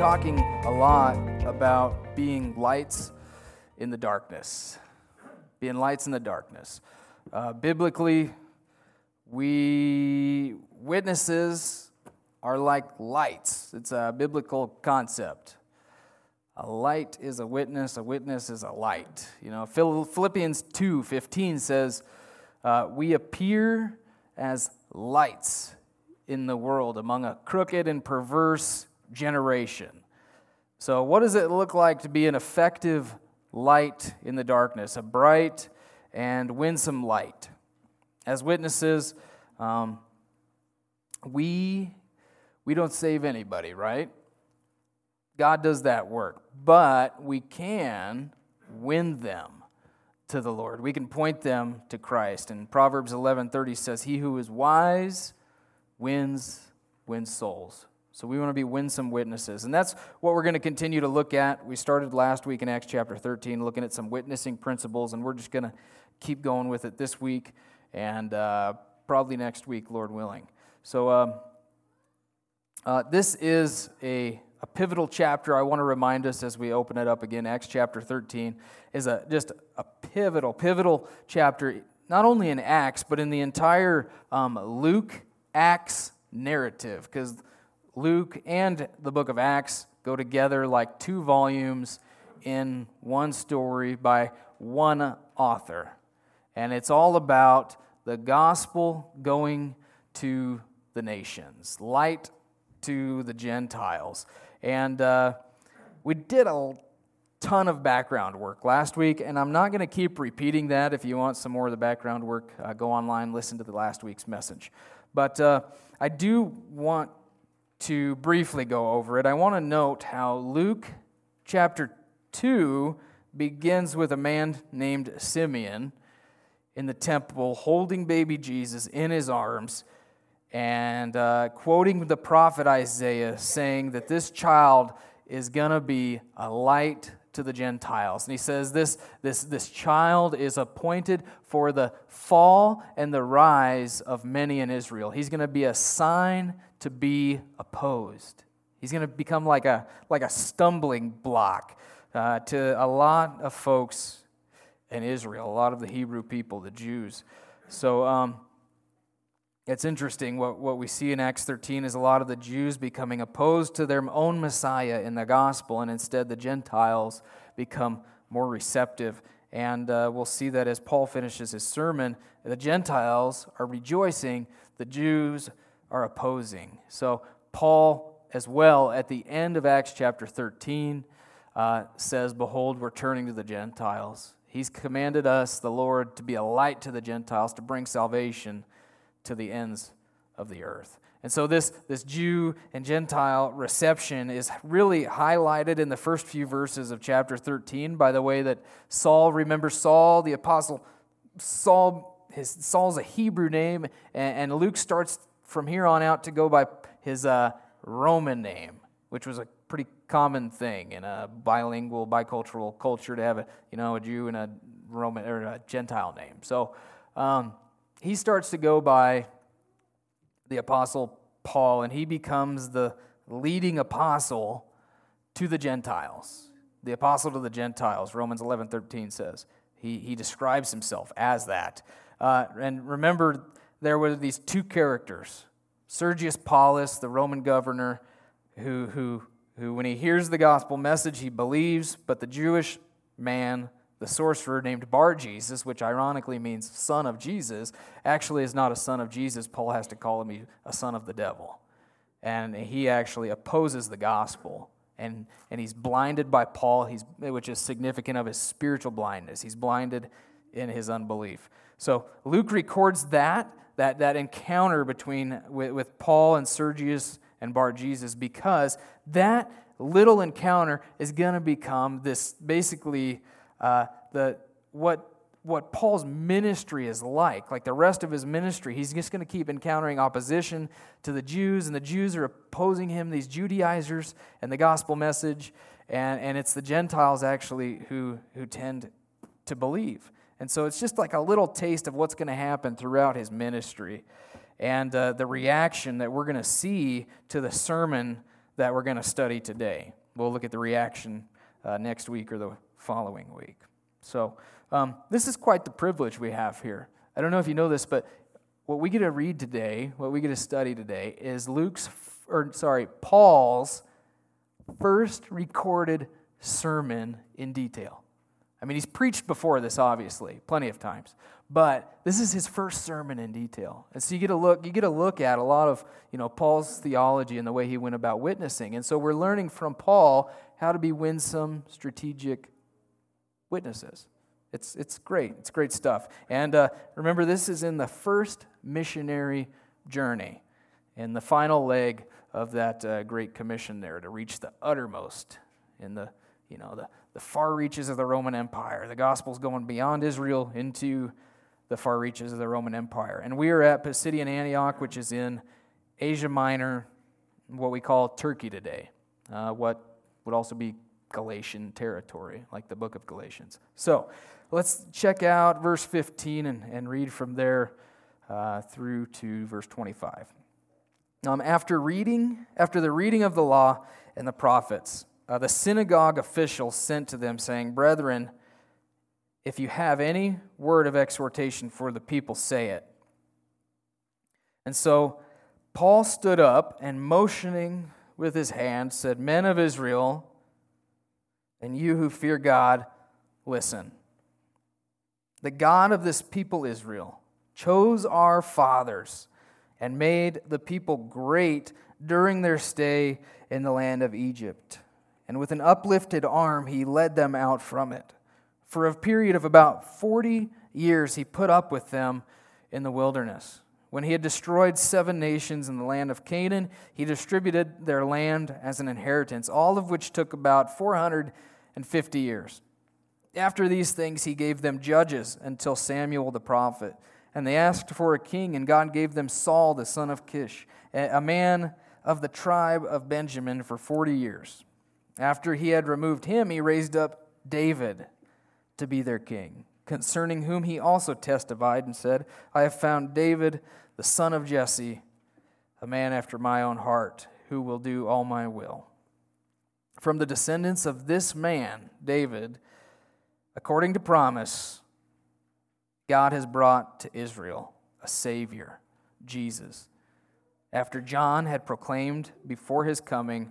Talking a lot about being lights in the darkness. Being lights in the darkness. Uh, biblically, we witnesses are like lights. It's a biblical concept. A light is a witness, a witness is a light. You know, Philippians 2 15 says, uh, We appear as lights in the world among a crooked and perverse generation. So, what does it look like to be an effective light in the darkness, a bright and winsome light? As witnesses, um, we, we don't save anybody, right? God does that work. But we can win them to the Lord. We can point them to Christ. And Proverbs 11:30 says, "He who is wise wins wins souls." So we want to be winsome witnesses. And that's what we're going to continue to look at. We started last week in Acts chapter 13 looking at some witnessing principles, and we're just going to keep going with it this week and uh, probably next week, Lord willing. So um, uh, this is a, a pivotal chapter. I want to remind us as we open it up again. Acts chapter 13 is a, just a pivotal, pivotal chapter, not only in Acts, but in the entire um, Luke Acts narrative, because Luke and the book of Acts go together like two volumes in one story by one author. And it's all about the gospel going to the nations, light to the Gentiles. And uh, we did a ton of background work last week, and I'm not going to keep repeating that. If you want some more of the background work, uh, go online, listen to the last week's message. But uh, I do want to briefly go over it, I want to note how Luke chapter 2 begins with a man named Simeon in the temple holding baby Jesus in his arms and uh, quoting the prophet Isaiah saying that this child is going to be a light to the Gentiles. And he says this, this, this child is appointed for the fall and the rise of many in Israel. He's going to be a sign to be opposed. He's going to become like a, like a stumbling block uh, to a lot of folks in Israel, a lot of the Hebrew people, the Jews. So um, it's interesting. What, what we see in Acts 13 is a lot of the Jews becoming opposed to their own Messiah in the gospel, and instead the Gentiles become more receptive. And uh, we'll see that as Paul finishes his sermon, the Gentiles are rejoicing, the Jews are opposing. So, Paul, as well, at the end of Acts chapter 13, uh, says, Behold, we're turning to the Gentiles. He's commanded us, the Lord, to be a light to the Gentiles, to bring salvation to the ends of the earth. And so, this, this Jew and Gentile reception is really highlighted in the first few verses of chapter 13 by the way that Saul, remember Saul, the apostle, Saul, his, Saul's a Hebrew name, and, and Luke starts from here on out to go by his uh, Roman name, which was a pretty common thing in a bilingual, bicultural culture to have a you know a Jew and a Roman or a Gentile name. So um, he starts to go by the apostle Paul, and he becomes the leading apostle to the Gentiles. The apostle to the Gentiles, Romans 11 13 says. He, he describes himself as that. Uh, and remember, there were these two characters Sergius Paulus, the Roman governor, who, who, who, when he hears the gospel message, he believes, but the Jewish man, the sorcerer named Bar Jesus, which ironically means son of Jesus, actually is not a son of Jesus. Paul has to call him a son of the devil. And he actually opposes the gospel. And, and he's blinded by Paul, he's, which is significant of his spiritual blindness. He's blinded in his unbelief. So Luke records that, that, that encounter between with, with Paul and Sergius and Bar Jesus because that little encounter is going to become this basically uh, the what what Paul's ministry is like, like the rest of his ministry. He's just going to keep encountering opposition to the Jews, and the Jews are opposing him, these Judaizers, and the gospel message. And, and it's the Gentiles actually who, who tend to believe. And so it's just like a little taste of what's going to happen throughout his ministry and uh, the reaction that we're going to see to the sermon that we're going to study today. We'll look at the reaction uh, next week or the following week. So, um, this is quite the privilege we have here. I don't know if you know this, but what we get to read today, what we get to study today, is Luke's, or sorry, Paul's first recorded sermon in detail. I mean, he's preached before this, obviously, plenty of times, but this is his first sermon in detail. And so you get a look, you get a look at a lot of, you know, Paul's theology and the way he went about witnessing. And so we're learning from Paul how to be winsome, strategic witnesses. It's, it's great. It's great stuff. And uh, remember, this is in the first missionary journey, in the final leg of that uh, great commission there to reach the uttermost in the, you know, the, the far reaches of the Roman Empire. The gospel's going beyond Israel into the far reaches of the Roman Empire. And we are at Pisidian Antioch, which is in Asia Minor, what we call Turkey today, uh, what would also be Galatian territory, like the book of Galatians. So let's check out verse 15 and, and read from there uh, through to verse 25. Um, after reading, after the reading of the law and the prophets, uh, the synagogue official sent to them, saying, Brethren, if you have any word of exhortation for the people, say it. And so Paul stood up and motioning with his hand said, Men of Israel, and you who fear God, listen. The God of this people, Israel, chose our fathers and made the people great during their stay in the land of Egypt. And with an uplifted arm, he led them out from it. For a period of about 40 years, he put up with them in the wilderness. When he had destroyed seven nations in the land of Canaan, he distributed their land as an inheritance, all of which took about 400 and 50 years. After these things, he gave them judges until Samuel the prophet. And they asked for a king, and God gave them Saul the son of Kish, a man of the tribe of Benjamin, for 40 years. After he had removed him, he raised up David to be their king, concerning whom he also testified and said, I have found David, the son of Jesse, a man after my own heart, who will do all my will. From the descendants of this man, David, according to promise, God has brought to Israel a Savior, Jesus. After John had proclaimed before his coming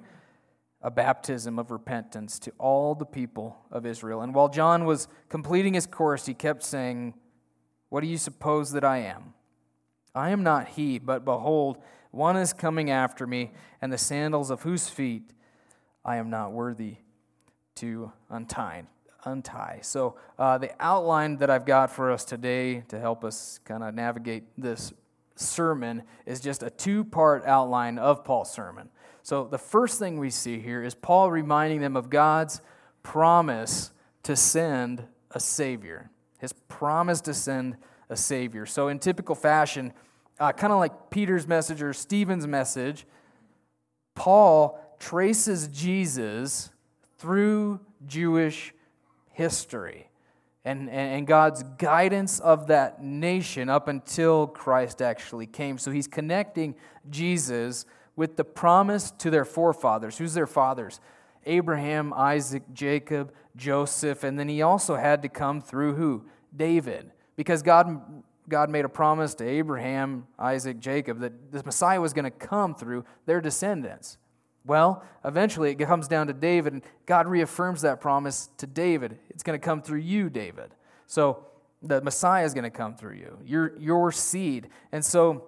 a baptism of repentance to all the people of Israel. And while John was completing his course, he kept saying, What do you suppose that I am? I am not he, but behold, one is coming after me, and the sandals of whose feet I am not worthy to untie. Untie. So, uh, the outline that I've got for us today to help us kind of navigate this sermon is just a two part outline of Paul's sermon. So, the first thing we see here is Paul reminding them of God's promise to send a Savior, his promise to send a Savior. So, in typical fashion, uh, kind of like Peter's message or Stephen's message, Paul traces Jesus through Jewish history and, and God's guidance of that nation up until Christ actually came. So he's connecting Jesus with the promise to their forefathers. Who's their fathers? Abraham, Isaac, Jacob, Joseph, and then he also had to come through who? David. Because God, God made a promise to Abraham, Isaac, Jacob that the Messiah was going to come through their descendants. Well, eventually it comes down to David, and God reaffirms that promise to David. It's going to come through you, David. So the Messiah is going to come through you, your, your seed. And so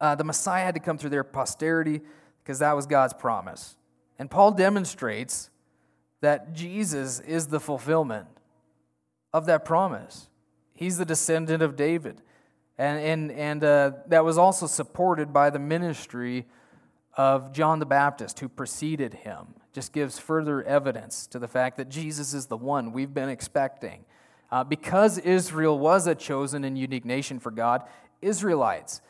uh, the Messiah had to come through their posterity because that was God's promise. And Paul demonstrates that Jesus is the fulfillment of that promise. He's the descendant of David. And, and, and uh, that was also supported by the ministry of John the Baptist, who preceded him. Just gives further evidence to the fact that Jesus is the one we've been expecting. Uh, because Israel was a chosen and unique nation for God, Israelites,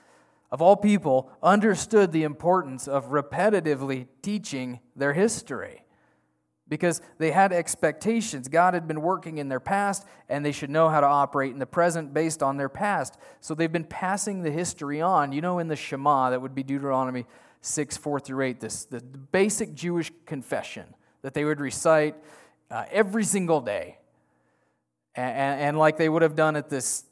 of all people, understood the importance of repetitively teaching their history because they had expectations. God had been working in their past, and they should know how to operate in the present based on their past. So they've been passing the history on. You know, in the Shema, that would be Deuteronomy 6, 4 through 8, this, the basic Jewish confession that they would recite uh, every single day. And, and, like they would have done at this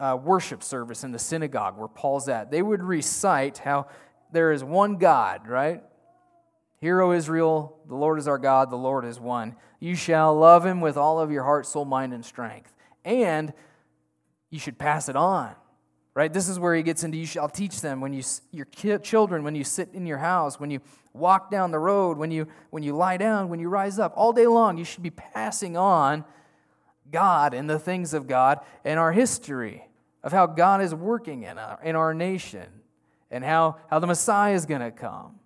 uh, worship service in the synagogue where Paul's at, they would recite how there is one God, right? Hear, O Israel, the Lord is our God, the Lord is one. You shall love him with all of your heart, soul, mind, and strength. And you should pass it on right? This is where he gets into you shall teach them when you your children when you sit in your house when you walk down the road when you when you lie down when you rise up all day long you should be passing on god and the things of god and our history of how god is working in our, in our nation and how how the messiah is going to come.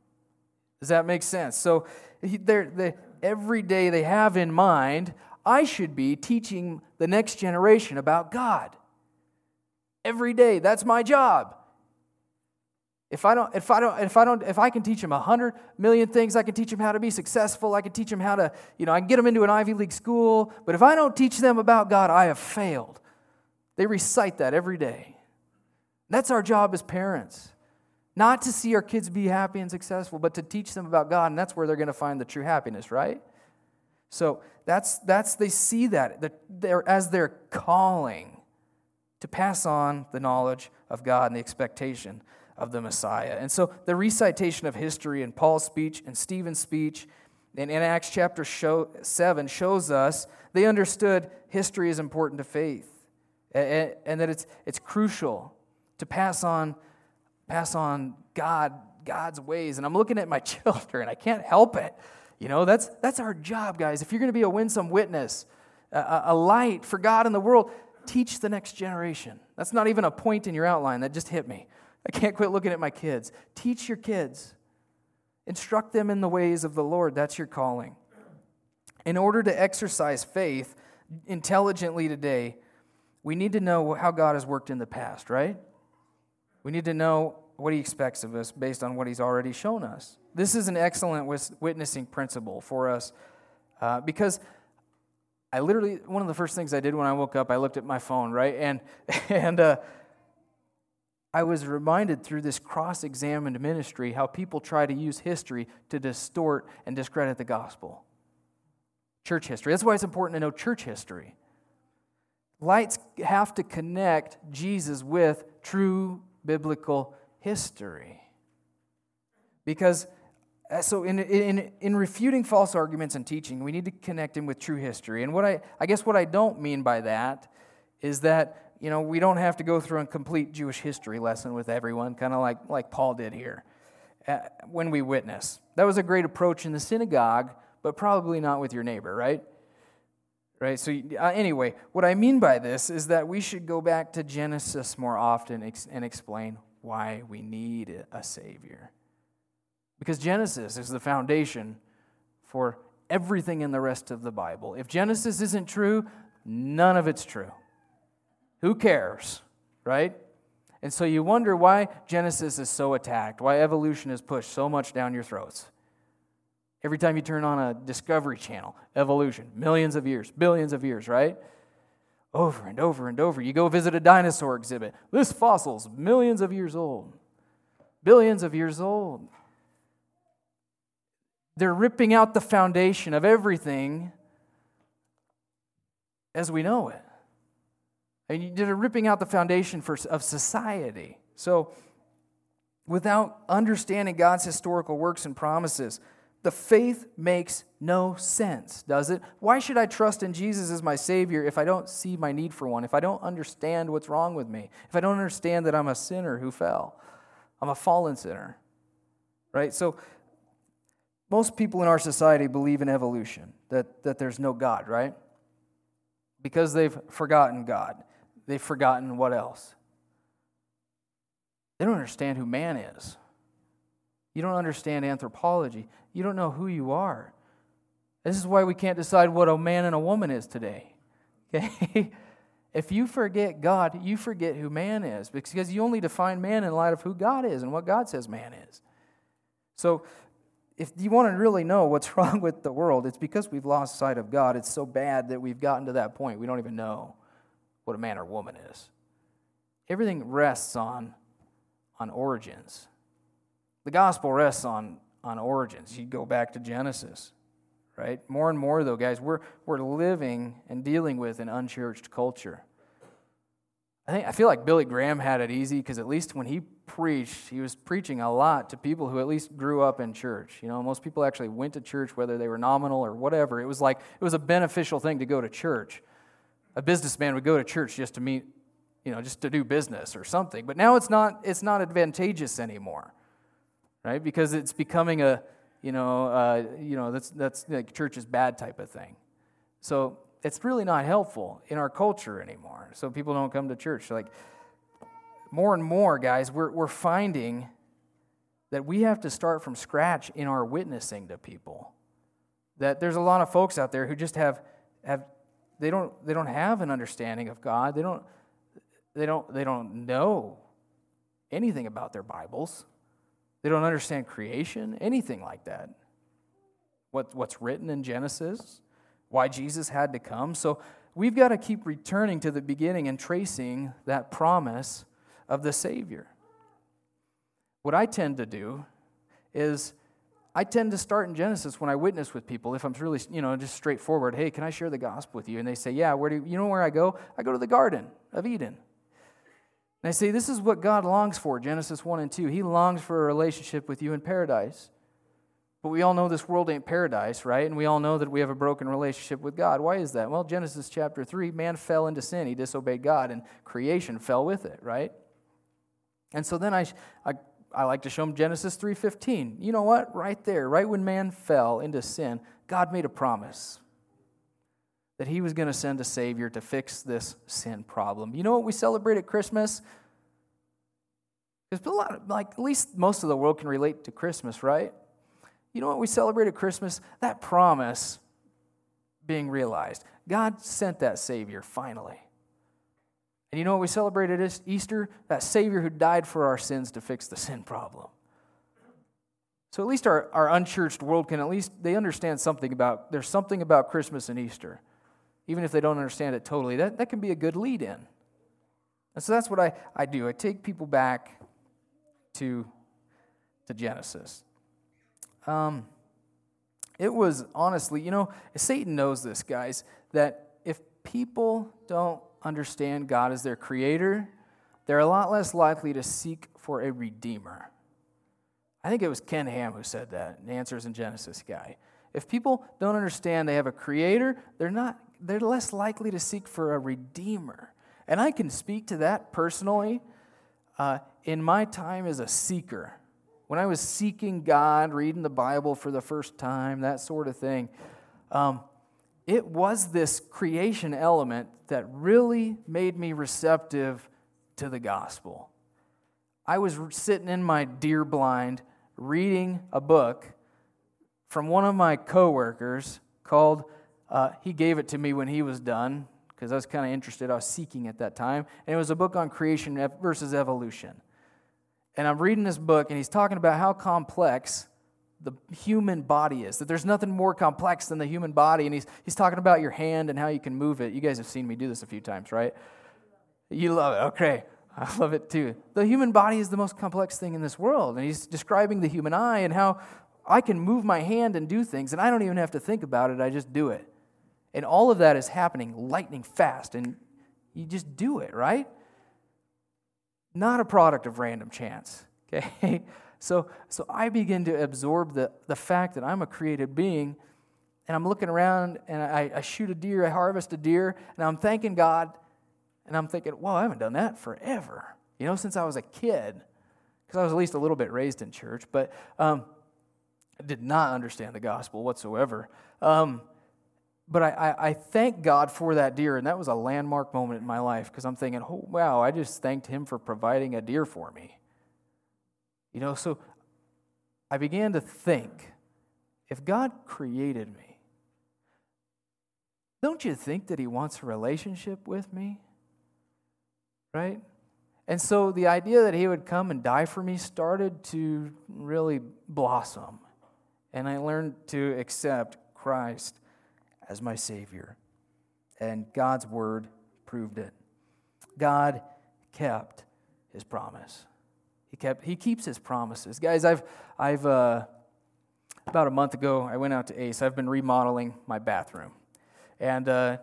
Does that make sense? So they, every day they have in mind i should be teaching the next generation about god every day. That's my job. If I don't, if I don't, if I don't, if I can teach them a hundred million things, I can teach them how to be successful. I can teach them how to, you know, I can get them into an Ivy League school. But if I don't teach them about God, I have failed. They recite that every day. That's our job as parents. Not to see our kids be happy and successful, but to teach them about God, and that's where they're going to find the true happiness, right? So that's that's they see that, as their calling to pass on the knowledge of God and the expectation of the Messiah. And so the recitation of history in Paul's speech and Stephen's speech and in Acts chapter show, 7 shows us they understood history is important to faith and, and that it's, it's crucial to pass on, pass on God, God's ways. And I'm looking at my children, I can't help it. You know, that's, that's our job, guys. If you're going to be a winsome witness, a, a light for God in the world, teach the next generation. That's not even a point in your outline. That just hit me. I can't quit looking at my kids. Teach your kids. Instruct them in the ways of the Lord. That's your calling. In order to exercise faith intelligently today, we need to know how God has worked in the past, right? We need to know what He expects of us based on what He's already shown us. This is an excellent witnessing principle for us uh, because I literally, one of the first things I did when I woke up, I looked at my phone, right? And, and uh, I was reminded through this cross examined ministry how people try to use history to distort and discredit the gospel. Church history. That's why it's important to know church history. Lights have to connect Jesus with true biblical history. Because so in, in, in refuting false arguments and teaching we need to connect them with true history. And what I, I guess what i don't mean by that is that you know we don't have to go through a complete jewish history lesson with everyone kind of like, like paul did here uh, when we witness. That was a great approach in the synagogue but probably not with your neighbor right? Right so uh, anyway what i mean by this is that we should go back to genesis more often ex- and explain why we need a savior because Genesis is the foundation for everything in the rest of the Bible. If Genesis isn't true, none of it's true. Who cares, right? And so you wonder why Genesis is so attacked, why evolution is pushed so much down your throats. Every time you turn on a Discovery Channel, evolution, millions of years, billions of years, right? Over and over and over. You go visit a dinosaur exhibit. This fossil's millions of years old, billions of years old. They're ripping out the foundation of everything as we know it. And they're ripping out the foundation for, of society. So, without understanding God's historical works and promises, the faith makes no sense, does it? Why should I trust in Jesus as my Savior if I don't see my need for one, if I don't understand what's wrong with me, if I don't understand that I'm a sinner who fell? I'm a fallen sinner, right? So, most people in our society believe in evolution, that, that there's no God, right? Because they've forgotten God. they've forgotten what else? They don't understand who man is. You don't understand anthropology. You don't know who you are. This is why we can't decide what a man and a woman is today. Okay? If you forget God, you forget who man is because you only define man in light of who God is and what God says man is. So, if you want to really know what's wrong with the world, it's because we've lost sight of God. It's so bad that we've gotten to that point we don't even know what a man or woman is. Everything rests on, on origins. The gospel rests on, on origins. You go back to Genesis right? More and more, though, guys, we're, we're living and dealing with an unchurched culture. I, think, I feel like Billy Graham had it easy because at least when he preached, he was preaching a lot to people who at least grew up in church. You know, most people actually went to church, whether they were nominal or whatever. It was like, it was a beneficial thing to go to church. A businessman would go to church just to meet, you know, just to do business or something. But now it's not, it's not advantageous anymore, right? Because it's becoming a, you know, uh, you know that's, that's like church is bad type of thing. So it's really not helpful in our culture anymore. So people don't come to church. Like more and more, guys, we're, we're finding that we have to start from scratch in our witnessing to people. That there's a lot of folks out there who just have, have they don't they don't have an understanding of God. They don't they don't they don't know anything about their Bibles. They don't understand creation, anything like that. What, what's written in Genesis, why Jesus had to come. So we've got to keep returning to the beginning and tracing that promise of the Savior. What I tend to do is I tend to start in Genesis when I witness with people. If I'm really, you know, just straightforward, hey, can I share the gospel with you? And they say, yeah, where do you, you know where I go? I go to the Garden of Eden. And I say, this is what God longs for, Genesis 1 and 2. He longs for a relationship with you in paradise. But we all know this world ain't paradise, right? And we all know that we have a broken relationship with God. Why is that? Well, Genesis chapter 3, man fell into sin. He disobeyed God, and creation fell with it, right? And so then I, I, I like to show them Genesis 3.15. You know what? Right there, right when man fell into sin, God made a promise that he was going to send a Savior to fix this sin problem. You know what we celebrate at Christmas? Because a lot of, like, at least most of the world can relate to Christmas, right? You know what we celebrate at Christmas? That promise being realized. God sent that Savior finally. And you know what we celebrate at Easter? That Savior who died for our sins to fix the sin problem. So at least our, our unchurched world can at least, they understand something about, there's something about Christmas and Easter even if they don't understand it totally. That, that can be a good lead in. And so that's what I, I do. I take people back to, to Genesis. Um, it was honestly, you know, Satan knows this, guys, that if people don't understand God as their creator, they're a lot less likely to seek for a redeemer. I think it was Ken Ham who said that, an Answers in Genesis guy. If people don't understand they have a creator, they're not they're less likely to seek for a redeemer. And I can speak to that personally uh, in my time as a seeker. When I was seeking God, reading the Bible for the first time, that sort of thing, um, it was this creation element that really made me receptive to the gospel. I was sitting in my deer blind reading a book from one of my coworkers called uh, he gave it to me when he was done because I was kind of interested. I was seeking at that time. And it was a book on creation versus evolution. And I'm reading this book, and he's talking about how complex the human body is, that there's nothing more complex than the human body. And he's, he's talking about your hand and how you can move it. You guys have seen me do this a few times, right? You love it. Okay. I love it too. The human body is the most complex thing in this world. And he's describing the human eye and how I can move my hand and do things, and I don't even have to think about it, I just do it. And all of that is happening lightning fast, and you just do it, right? Not a product of random chance, okay? So, so I begin to absorb the, the fact that I'm a created being, and I'm looking around and I, I shoot a deer, I harvest a deer, and I'm thanking God, and I'm thinking, well, I haven't done that forever, you know, since I was a kid, because I was at least a little bit raised in church, but um, I did not understand the gospel whatsoever. Um, but I, I, I, thank God for that deer, and that was a landmark moment in my life because I'm thinking, oh, wow, I just thanked Him for providing a deer for me. You know, so I began to think if God created me, don't you think that He wants a relationship with me? Right? And so the idea that He would come and die for me started to really blossom. And I learned to accept Christ as my Savior. And God's Word proved it. God kept His promise. Kept, he keeps His promises. Guys, I've, I've uh, about a month ago, I went out to Ace. I've been remodeling my bathroom. And uh,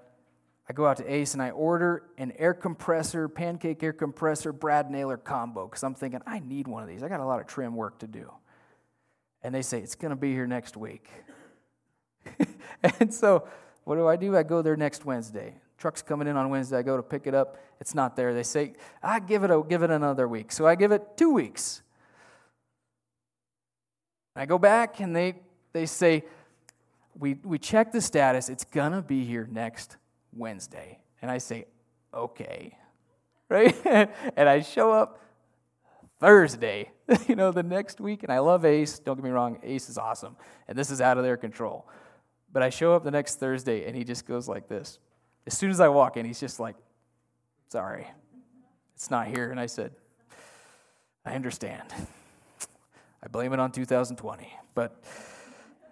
I go out to Ace and I order an air compressor, pancake air compressor, brad nailer combo because I'm thinking, I need one of these. I got a lot of trim work to do. And they say, it's going to be here next week. and so, what do I do? I go there next Wednesday. Truck's coming in on Wednesday. I go to pick it up. It's not there. They say, I give it a, give it another week. So I give it two weeks. I go back and they, they say, we, we check the status. It's going to be here next Wednesday. And I say, okay. Right? and I show up Thursday, you know, the next week. And I love Ace. Don't get me wrong, Ace is awesome. And this is out of their control. But I show up the next Thursday and he just goes like this. As soon as I walk in, he's just like, sorry, it's not here. And I said, I understand. I blame it on 2020. But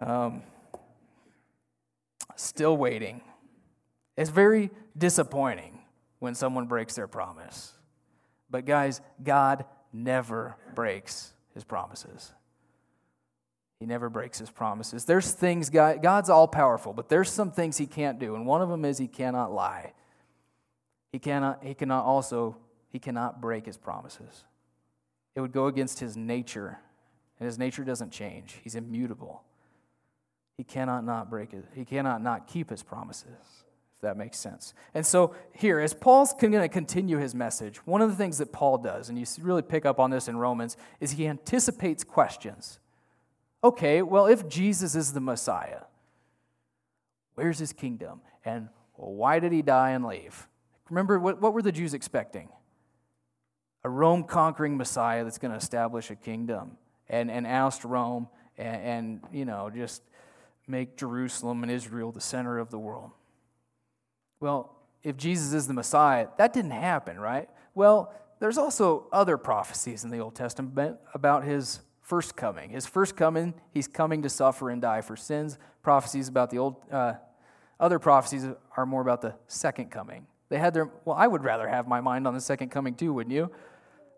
um, still waiting. It's very disappointing when someone breaks their promise. But, guys, God never breaks his promises. He never breaks his promises. There's things, God, God's all powerful, but there's some things he can't do. And one of them is he cannot lie. He cannot, he cannot also, he cannot break his promises. It would go against his nature, and his nature doesn't change. He's immutable. He cannot not break it. He cannot not keep his promises, if that makes sense. And so here, as Paul's going to continue his message, one of the things that Paul does, and you really pick up on this in Romans, is he anticipates questions okay, well, if Jesus is the Messiah, where's his kingdom? And why did he die and leave? Remember, what, what were the Jews expecting? A Rome conquering Messiah that's going to establish a kingdom and, and oust Rome and, and, you know, just make Jerusalem and Israel the center of the world. Well, if Jesus is the Messiah, that didn't happen, right? Well, there's also other prophecies in the Old Testament about his first coming. His first coming, he's coming to suffer and die for sins. Prophecies about the old, uh, other prophecies are more about the second coming. They had their, well, I would rather have my mind on the second coming too, wouldn't you?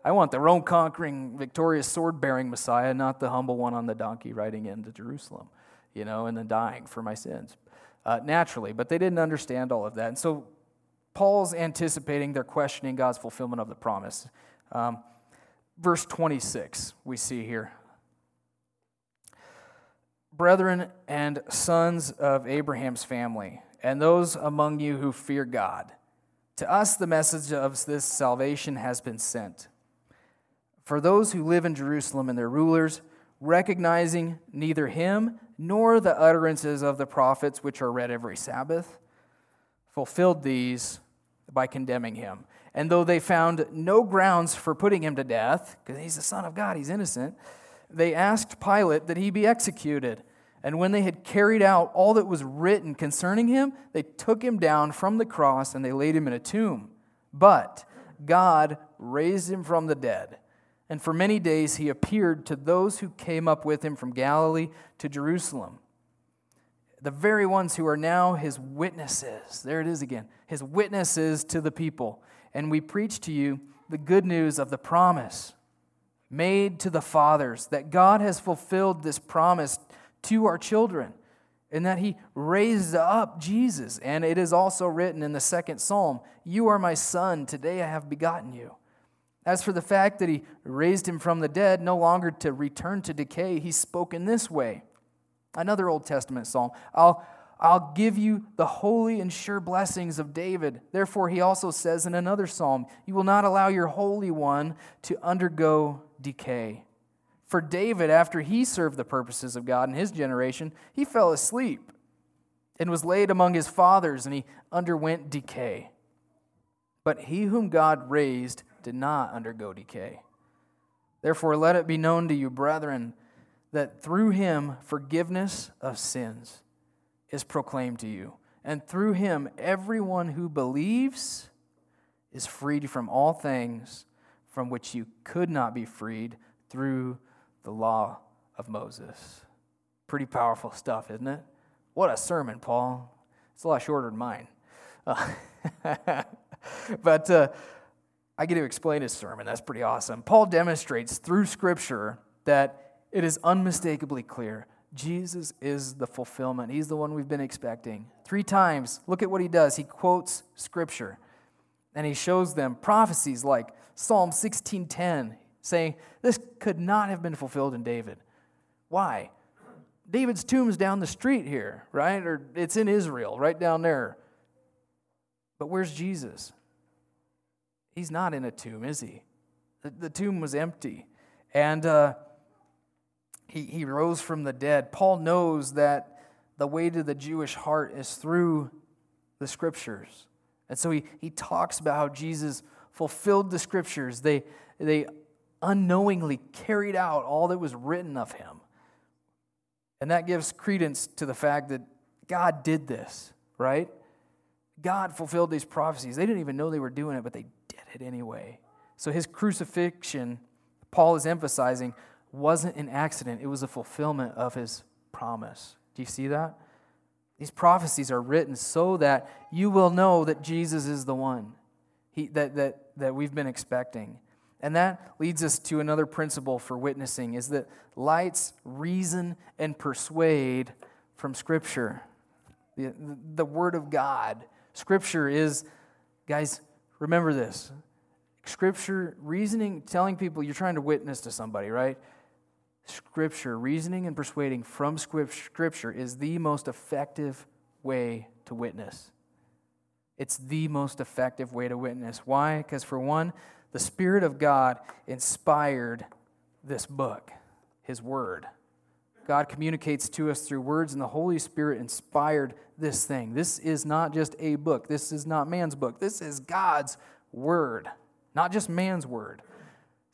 I want the Rome conquering, victorious, sword bearing Messiah, not the humble one on the donkey riding into Jerusalem, you know, and then dying for my sins. Uh, naturally, but they didn't understand all of that. And so Paul's anticipating, they're questioning God's fulfillment of the promise. Um, verse 26, we see here. Brethren and sons of Abraham's family, and those among you who fear God, to us the message of this salvation has been sent. For those who live in Jerusalem and their rulers, recognizing neither him nor the utterances of the prophets which are read every Sabbath, fulfilled these by condemning him. And though they found no grounds for putting him to death, because he's the Son of God, he's innocent, they asked Pilate that he be executed. And when they had carried out all that was written concerning him, they took him down from the cross and they laid him in a tomb. But God raised him from the dead. And for many days he appeared to those who came up with him from Galilee to Jerusalem. The very ones who are now his witnesses. There it is again. His witnesses to the people and we preach to you the good news of the promise made to the fathers that God has fulfilled this promise to our children and that he raised up Jesus. And it is also written in the second psalm You are my son, today I have begotten you. As for the fact that he raised him from the dead, no longer to return to decay, he spoke in this way. Another Old Testament psalm I'll I'll give you the holy and sure blessings of David. Therefore, he also says in another psalm, You will not allow your Holy One to undergo decay. For David, after he served the purposes of God in his generation, he fell asleep. and was laid among his fathers, and he underwent decay. But he whom God raised did not undergo decay. Therefore, let it be known to you, brethren, that through him forgiveness of sins is proclaimed to you. And through him, everyone who believes is freed from all things from which you could not be freed through the law of Moses. Pretty powerful stuff, isn't it? What a sermon, Paul. It's a lot shorter than mine. Uh, but uh, I get to explain his sermon. That's pretty awesome. Paul demonstrates through Scripture that it is unmistakably clear Jesus is the fulfillment. He's the one we've been expecting. Three times, look at what he does. He quotes Scripture and he shows them prophecies like Psalm 16:10 saying this could not have been fulfilled in David. Why? David's tomb's down the street here, right? Or it's in Israel, right down there. But where's Jesus? He's not in a tomb, is he? The, the tomb was empty. And uh, he, he rose from the dead. Paul knows that the way to the Jewish heart is through the scriptures. And so he, he talks about how Jesus fulfilled the scriptures. They, they unknowingly carried out all that was written of him. And that gives credence to the fact that God did this, right? God fulfilled these prophecies. They didn't even know they were doing it, but they did it anyway. So his crucifixion, Paul is emphasizing, wasn't an accident, it was a fulfillment of his promise. Do you see that? These prophecies are written so that you will know that Jesus is the one he, that, that, that we've been expecting. And that leads us to another principle for witnessing is that lights reason and persuade from Scripture. The, the Word of God. Scripture is, guys, remember this. Scripture, reasoning, telling people you're trying to witness to somebody, right? Scripture, reasoning and persuading from Scripture is the most effective way to witness. It's the most effective way to witness. Why? Because, for one, the Spirit of God inspired this book, His Word. God communicates to us through words, and the Holy Spirit inspired this thing. This is not just a book. This is not man's book. This is God's Word, not just man's Word.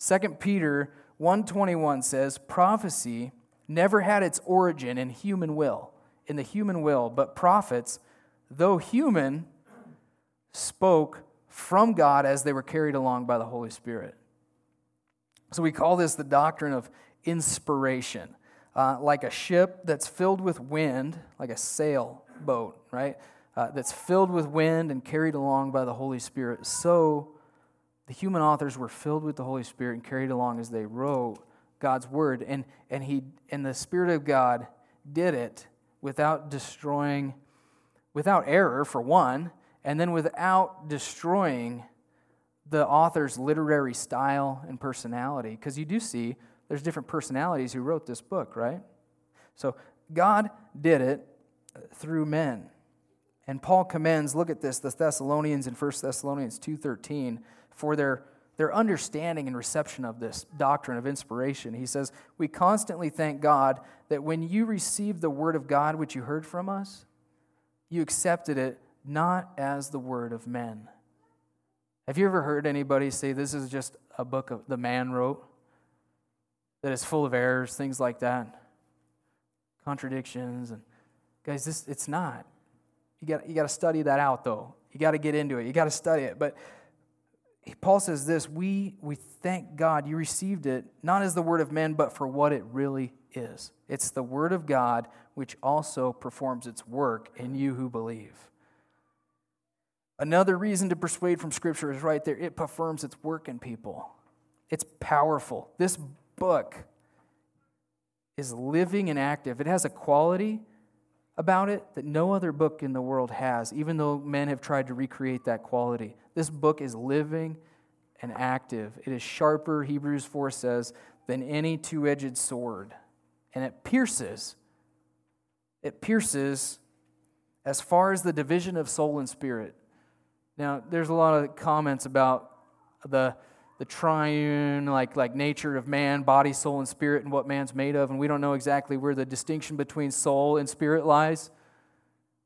2 Peter 121 says, prophecy never had its origin in human will, in the human will, but prophets, though human, spoke from God as they were carried along by the Holy Spirit. So we call this the doctrine of inspiration. Uh, like a ship that's filled with wind, like a sailboat, right? Uh, that's filled with wind and carried along by the Holy Spirit. So the human authors were filled with the Holy Spirit and carried along as they wrote God's word. And, and, he, and the Spirit of God did it without destroying, without error, for one, and then without destroying the author's literary style and personality. Because you do see there's different personalities who wrote this book, right? So God did it through men. And Paul commends, look at this, the Thessalonians in 1 Thessalonians 2.13, for their, their understanding and reception of this doctrine of inspiration. He says, We constantly thank God that when you received the word of God which you heard from us, you accepted it not as the word of men. Have you ever heard anybody say this is just a book of the man wrote? That is full of errors, things like that, contradictions, and guys, this it's not. You got you got to study that out though. You got to get into it. You got to study it. But Paul says this: we we thank God you received it not as the word of men, but for what it really is. It's the word of God which also performs its work in you who believe. Another reason to persuade from Scripture is right there. It performs its work in people. It's powerful. This book is living and active. It has a quality about it that no other book in the world has, even though men have tried to recreate that quality. This book is living and active. It is sharper, Hebrews 4 says, than any two edged sword. And it pierces. It pierces as far as the division of soul and spirit now, there's a lot of comments about the, the triune, like, like nature of man, body, soul, and spirit, and what man's made of, and we don't know exactly where the distinction between soul and spirit lies.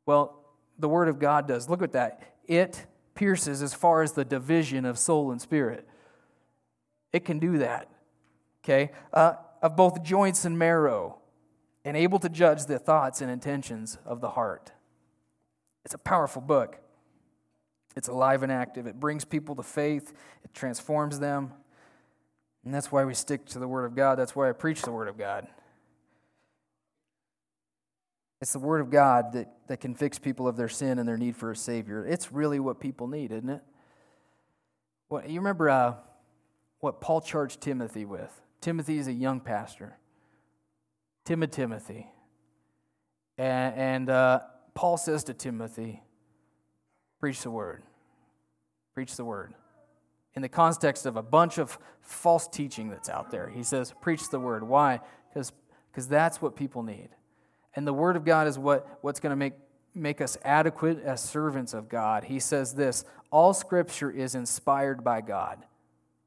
Well, the Word of God does. Look at that. It pierces as far as the division of soul and spirit. It can do that, okay? Uh, of both joints and marrow, and able to judge the thoughts and intentions of the heart. It's a powerful book. It's alive and active. It brings people to faith, it transforms them. And that's why we stick to the Word of God. That's why I preach the Word of God. It's the Word of God that, that can fix people of their sin and their need for a Savior. It's really what people need, isn't it? What, you remember uh, what Paul charged Timothy with? Timothy is a young pastor. Timid Timothy. And, and uh, Paul says to Timothy, Preach the Word. Preach the Word. In the context of a bunch of false teaching that's out there, he says, Preach the Word. Why? Because that's what people need. And the Word of God is what, what's going to make, make us adequate as servants of God. He says this all Scripture is inspired by God.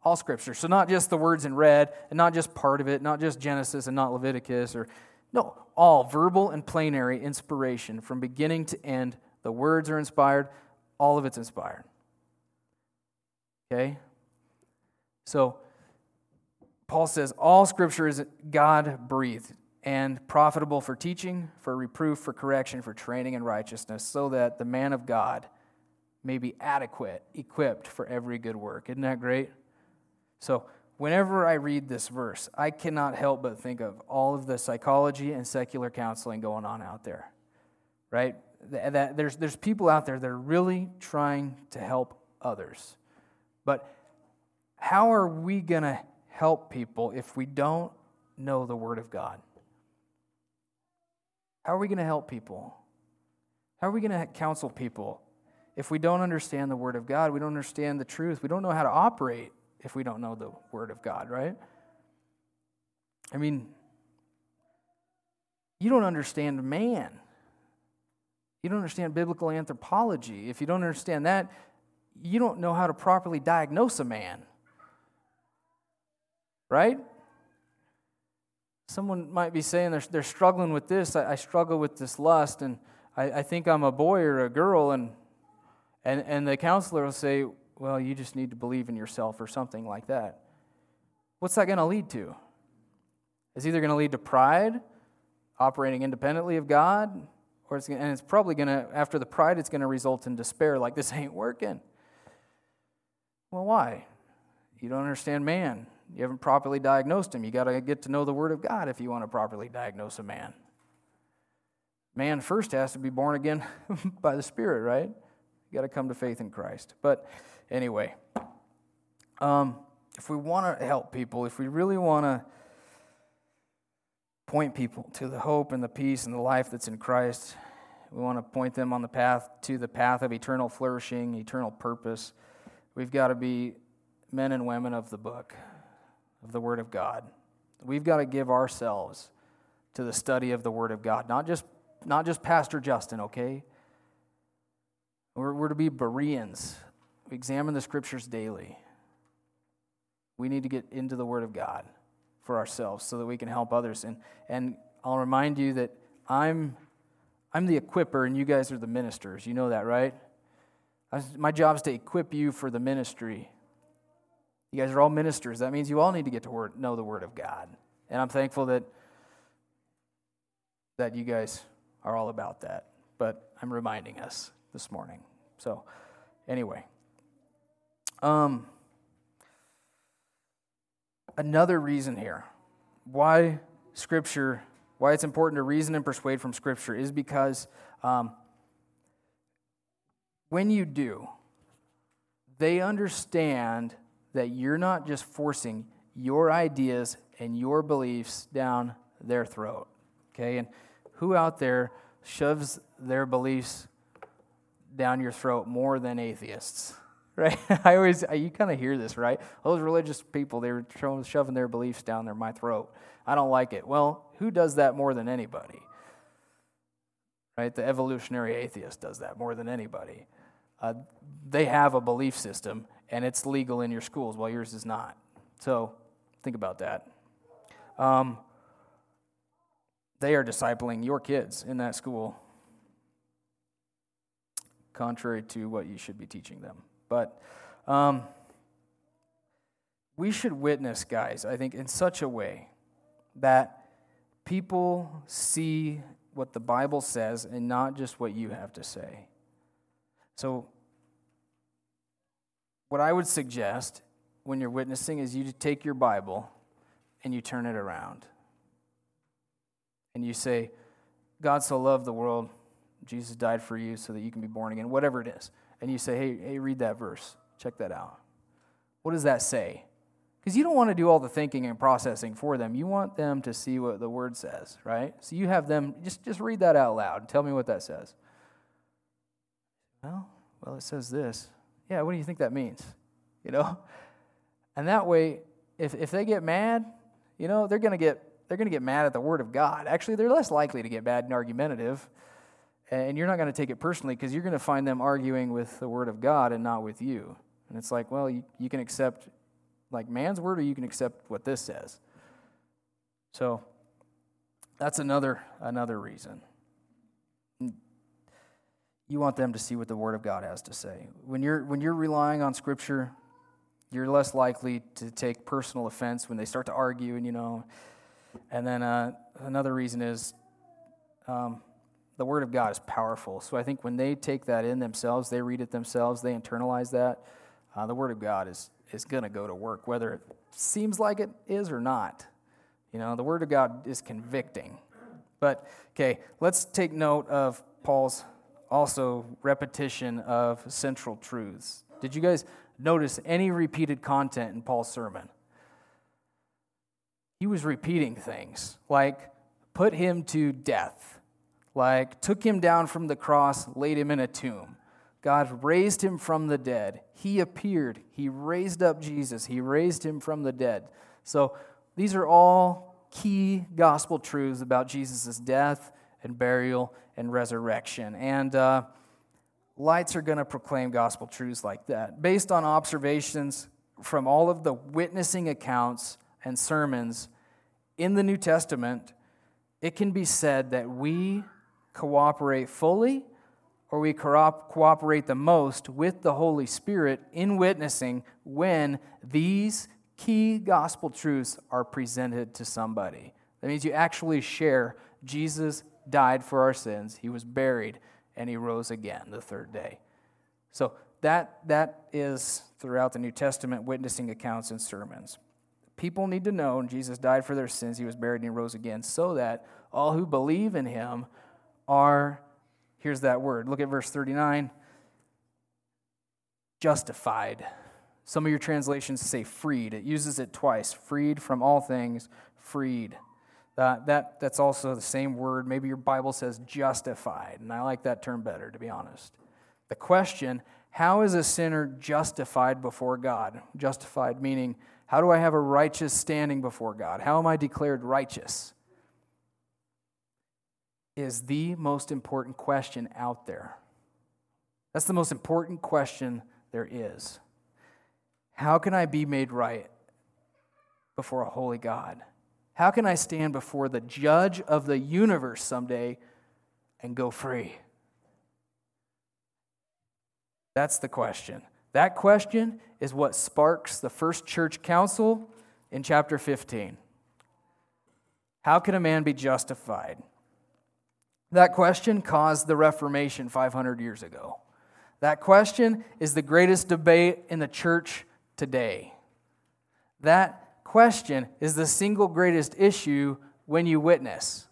All Scripture. So, not just the words in red, and not just part of it, not just Genesis and not Leviticus, or no, all verbal and plenary inspiration from beginning to end. The words are inspired, all of it's inspired. Okay? So, Paul says all Scripture is God breathed and profitable for teaching, for reproof, for correction, for training in righteousness, so that the man of God may be adequate, equipped for every good work. Isn't that great? So, whenever I read this verse, I cannot help but think of all of the psychology and secular counseling going on out there, right? That there's, there's people out there that are really trying to help others. But how are we going to help people if we don't know the Word of God? How are we going to help people? How are we going to counsel people if we don't understand the Word of God? We don't understand the truth. We don't know how to operate if we don't know the Word of God, right? I mean, you don't understand man. You don't understand biblical anthropology. If you don't understand that, you don't know how to properly diagnose a man. Right? someone might be saying they're, they're struggling with this. I, I struggle with this lust, and I, I think I'm a boy or a girl. And, and, and the counselor will say, Well, you just need to believe in yourself or something like that. What's that going to lead to? It's either going to lead to pride, operating independently of God, or it's and it's probably going to, after the pride, it's going to result in despair, like this ain't working. Well, why? You don't understand man. You haven't properly diagnosed him. You got to get to know the Word of God if you want to properly diagnose a man. Man first has to be born again by the Spirit, right? You got to come to faith in Christ. But anyway, um, if we want to help people, if we really want to point people to the hope and the peace and the life that's in Christ, we want to point them on the path to the path of eternal flourishing, eternal purpose. We've got to be men and women of the book of the Word of God. We've got to give ourselves to the study of the Word of God, not just, not just Pastor Justin, okay? We're, we're to be Bereans. We examine the Scriptures daily. We need to get into the Word of God for ourselves so that we can help others. And, and I'll remind you that I'm, I'm the equiper and you guys are the ministers. You know that, right? My job is to equip you for the ministry you guys are all ministers. That means you all need to get to word, know the Word of God. And I'm thankful that, that you guys are all about that. But I'm reminding us this morning. So, anyway. Um, another reason here why Scripture, why it's important to reason and persuade from Scripture is because um, when you do, they understand that you're not just forcing your ideas and your beliefs down their throat. Okay? And who out there shoves their beliefs down your throat more than atheists? Right? I always, you kind of hear this, right? Those religious people, they were shoving their beliefs down their my throat. I don't like it. Well, who does that more than anybody? Right? The evolutionary atheist does that more than anybody. Uh, they have a belief system, and it's legal in your schools while yours is not. So think about that. Um, they are discipling your kids in that school. contrary to what you should be teaching them. But um, we should witness, guys, I think, in such a way that people see what the Bible says and not just what you have to say. So, what I would suggest when you're witnessing is you take your Bible and you turn it around. And you say, God so loved the world, Jesus died for you so that you can be born again, whatever it is. And you say, hey, hey, read that verse. Check that out. What does that say? Because you don't want to do all the thinking and processing for them. You want them to see what the word says, right? So you have them just, just read that out loud. Tell me what that says. Well, well, it says this. Yeah, what do you think that means? You know? And that way, if, if they get mad, you know, they're gonna get they're gonna get mad at the word of God. Actually, they're less likely to get bad and argumentative. And you're not to take it personally because you're to find them arguing with the word of God and not with you. And it's like, well, you, you can accept like man's word or you can accept what this says. So that's another another reason. You want them to see what the word of God has to say. When you're when you're relying on scripture, you're less likely to take personal offense when they start to argue and you know. And then uh, another reason is um, the word of God is powerful. So I think when they take that in themselves, they read it themselves, they internalize that. Uh, the word of God is is going to go to work, whether it seems like it is or not. You know, the Word of God is convicting. But, okay, let's take note of Paul's also repetition of central truths. Did you guys notice any repeated content in Paul's sermon? He was repeating things like put him to death, like took him down from the cross, laid him in a tomb. God raised him from the dead. He appeared. He raised up Jesus. He raised him from the dead. So these are all key gospel truths about Jesus' death and burial and resurrection. And uh, lights are going to proclaim gospel truths like that. Based on observations from all of the witnessing accounts and sermons in the New Testament, it can be said that we cooperate fully or we cooperate the most with the Holy Spirit in witnessing when these key gospel truths are presented to somebody. That means you actually share Jesus died for our sins, he was buried, and he rose again the third day. So that, that is throughout the New Testament witnessing accounts and sermons. People need to know Jesus died for their sins, he was buried, and he rose again, so that all who believe in him are Here's that word. Look at verse 39. Justified. Some of your translations say freed. It uses it twice. Freed from all things, freed. That, that, that's also the same word. Maybe your Bible says justified, and I like that term better, to be honest. The question how is a sinner justified before God? Justified meaning, how do I have a righteous standing before God? How am I declared righteous? is the most important question out there. That's the most important question there is. How can I be made right before a holy God? How can I stand before the judge of the universe someday and go free? That's the question. That question is what sparks the first church council in chapter 15. How can a man be justified? That question caused the Reformation 500 years ago. That question is the greatest debate in the church today. That question is the single greatest issue when you witness.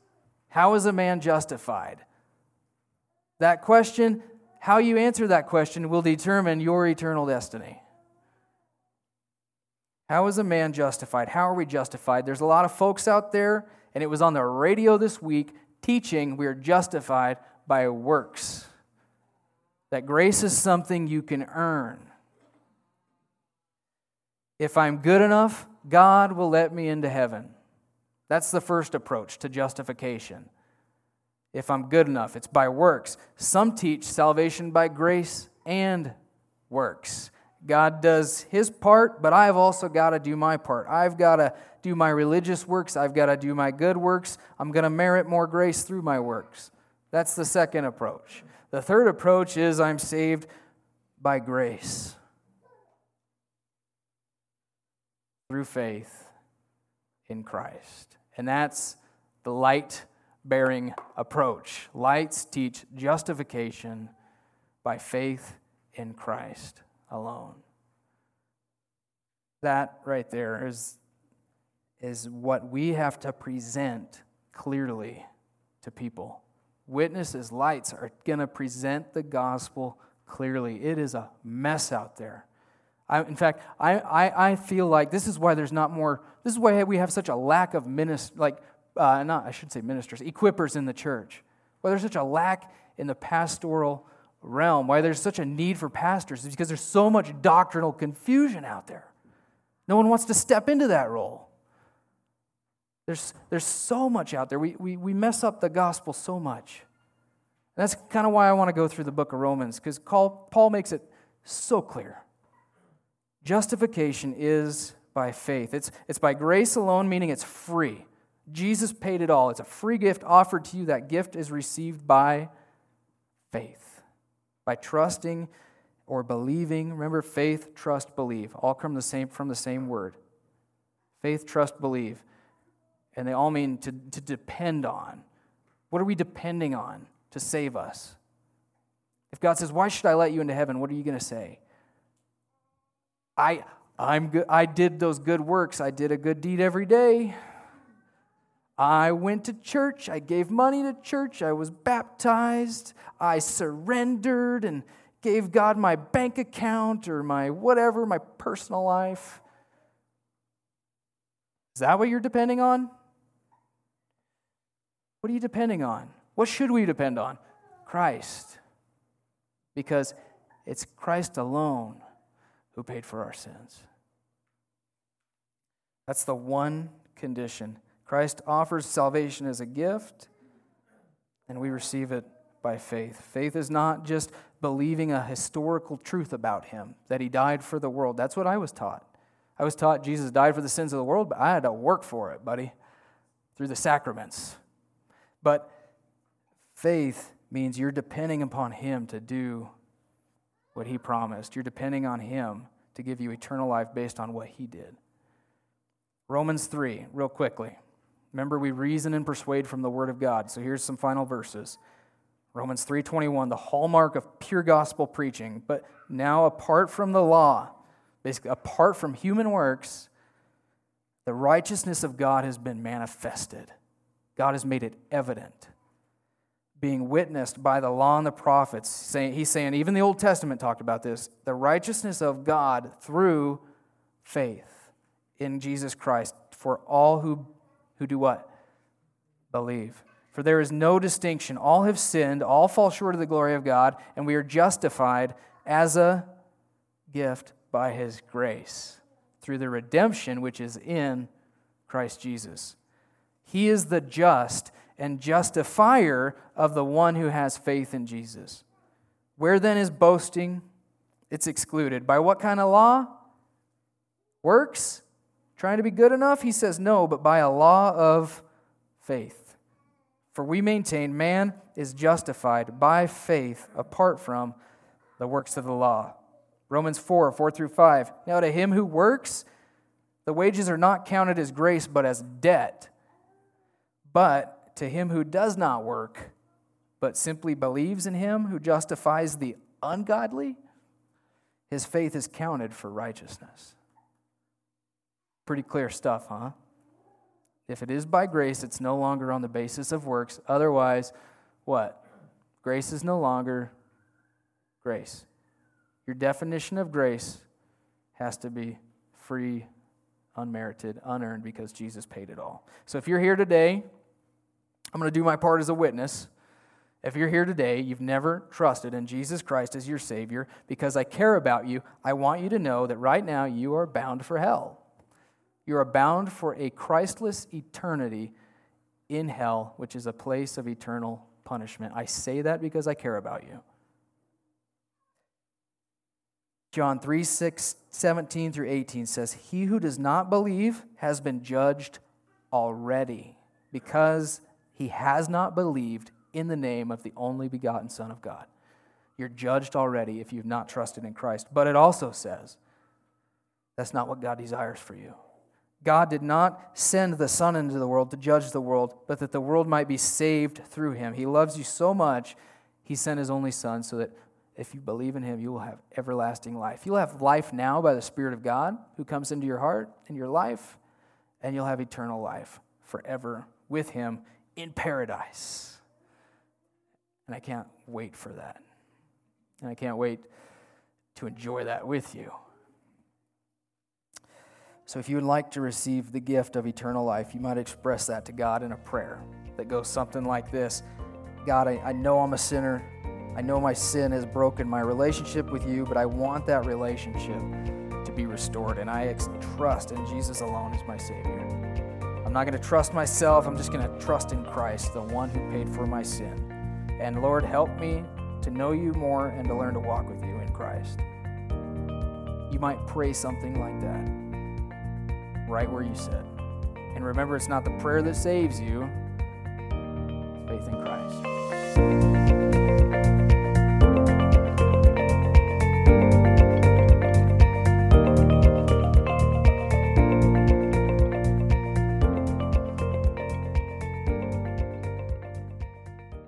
How is a man justified? That question, how you answer that question, will determine your eternal destiny. How is a man justified? How are we justified? There's a lot of folks out there, and it was on the radio this week teaching we are justified by works. That grace is something you can earn. If I'm good enough, God will let me into heaven. That's the first approach to justification. If I'm good enough, it's by works. Some teach salvation by grace and works. God does his part, but I've also got to do my part. I've got to do my religious works. I've got to do my good works. I'm going to merit more grace through my works. That's the second approach. The third approach is I'm saved by grace through faith in Christ. And that's the light bearing approach. Lights teach justification by faith in Christ alone. That right there is, is what we have to present clearly to people. Witnesses, lights are going to present the gospel clearly. It is a mess out there. I, in fact, I, I, I feel like this is why there's not more, this is why we have such a lack of ministers, like, uh, not, I should say ministers, equippers in the church. Why there's such a lack in the pastoral realm, why there's such a need for pastors, is because there's so much doctrinal confusion out there. No one wants to step into that role. There's, there's so much out there. We, we, we mess up the gospel so much. And that's kind of why I want to go through the book of Romans, because Paul makes it so clear. Justification is by faith. It's, it's by grace alone, meaning it's free. Jesus paid it all. It's a free gift offered to you. That gift is received by faith, by trusting or believing. Remember, faith, trust, believe. All come the same, from the same word. Faith, trust, believe. And they all mean to, to depend on. What are we depending on to save us? If God says, Why should I let you into heaven? What are you going to say? I, I'm good, I did those good works. I did a good deed every day. I went to church. I gave money to church. I was baptized. I surrendered and gave God my bank account or my whatever, my personal life. Is that what you're depending on? What are you depending on? What should we depend on? Christ. Because it's Christ alone who paid for our sins. That's the one condition. Christ offers salvation as a gift, and we receive it by faith. Faith is not just believing a historical truth about him, that he died for the world. That's what I was taught. I was taught Jesus died for the sins of the world, but I had to work for it, buddy, through the sacraments. But faith means you're depending upon him to do what he promised. You're depending on him to give you eternal life based on what he did. Romans 3, real quickly. Remember we reason and persuade from the word of God. So here's some final verses. Romans 3:21, the hallmark of pure gospel preaching, but now apart from the law, basically apart from human works, the righteousness of God has been manifested. God has made it evident being witnessed by the law and the prophets. Saying, he's saying, even the Old Testament talked about this the righteousness of God through faith in Jesus Christ for all who, who do what? Believe. For there is no distinction. All have sinned, all fall short of the glory of God, and we are justified as a gift by his grace through the redemption which is in Christ Jesus. He is the just and justifier of the one who has faith in Jesus. Where then is boasting? It's excluded. By what kind of law? Works? Trying to be good enough? He says no, but by a law of faith. For we maintain man is justified by faith apart from the works of the law. Romans 4 4 through 5. Now, to him who works, the wages are not counted as grace, but as debt. But to him who does not work, but simply believes in him who justifies the ungodly, his faith is counted for righteousness. Pretty clear stuff, huh? If it is by grace, it's no longer on the basis of works. Otherwise, what? Grace is no longer grace. Your definition of grace has to be free, unmerited, unearned, because Jesus paid it all. So if you're here today I'm going to do my part as a witness. If you're here today, you've never trusted in Jesus Christ as your Savior, because I care about you, I want you to know that right now you are bound for hell. You are bound for a Christless eternity in hell, which is a place of eternal punishment. I say that because I care about you. John 3 6, 17 through 18 says, He who does not believe has been judged already because he has not believed in the name of the only begotten Son of God. You're judged already if you've not trusted in Christ. But it also says that's not what God desires for you. God did not send the Son into the world to judge the world, but that the world might be saved through him. He loves you so much, he sent his only Son so that if you believe in him, you will have everlasting life. You'll have life now by the Spirit of God who comes into your heart and your life, and you'll have eternal life forever with him in paradise. And I can't wait for that. And I can't wait to enjoy that with you. So, if you would like to receive the gift of eternal life, you might express that to God in a prayer that goes something like this God, I, I know I'm a sinner. I know my sin has broken my relationship with you, but I want that relationship to be restored. And I trust in Jesus alone as my Savior. I'm not going to trust myself. I'm just going to trust in Christ, the one who paid for my sin. And Lord, help me to know you more and to learn to walk with you in Christ. You might pray something like that right where you sit. And remember, it's not the prayer that saves you, it's faith in Christ.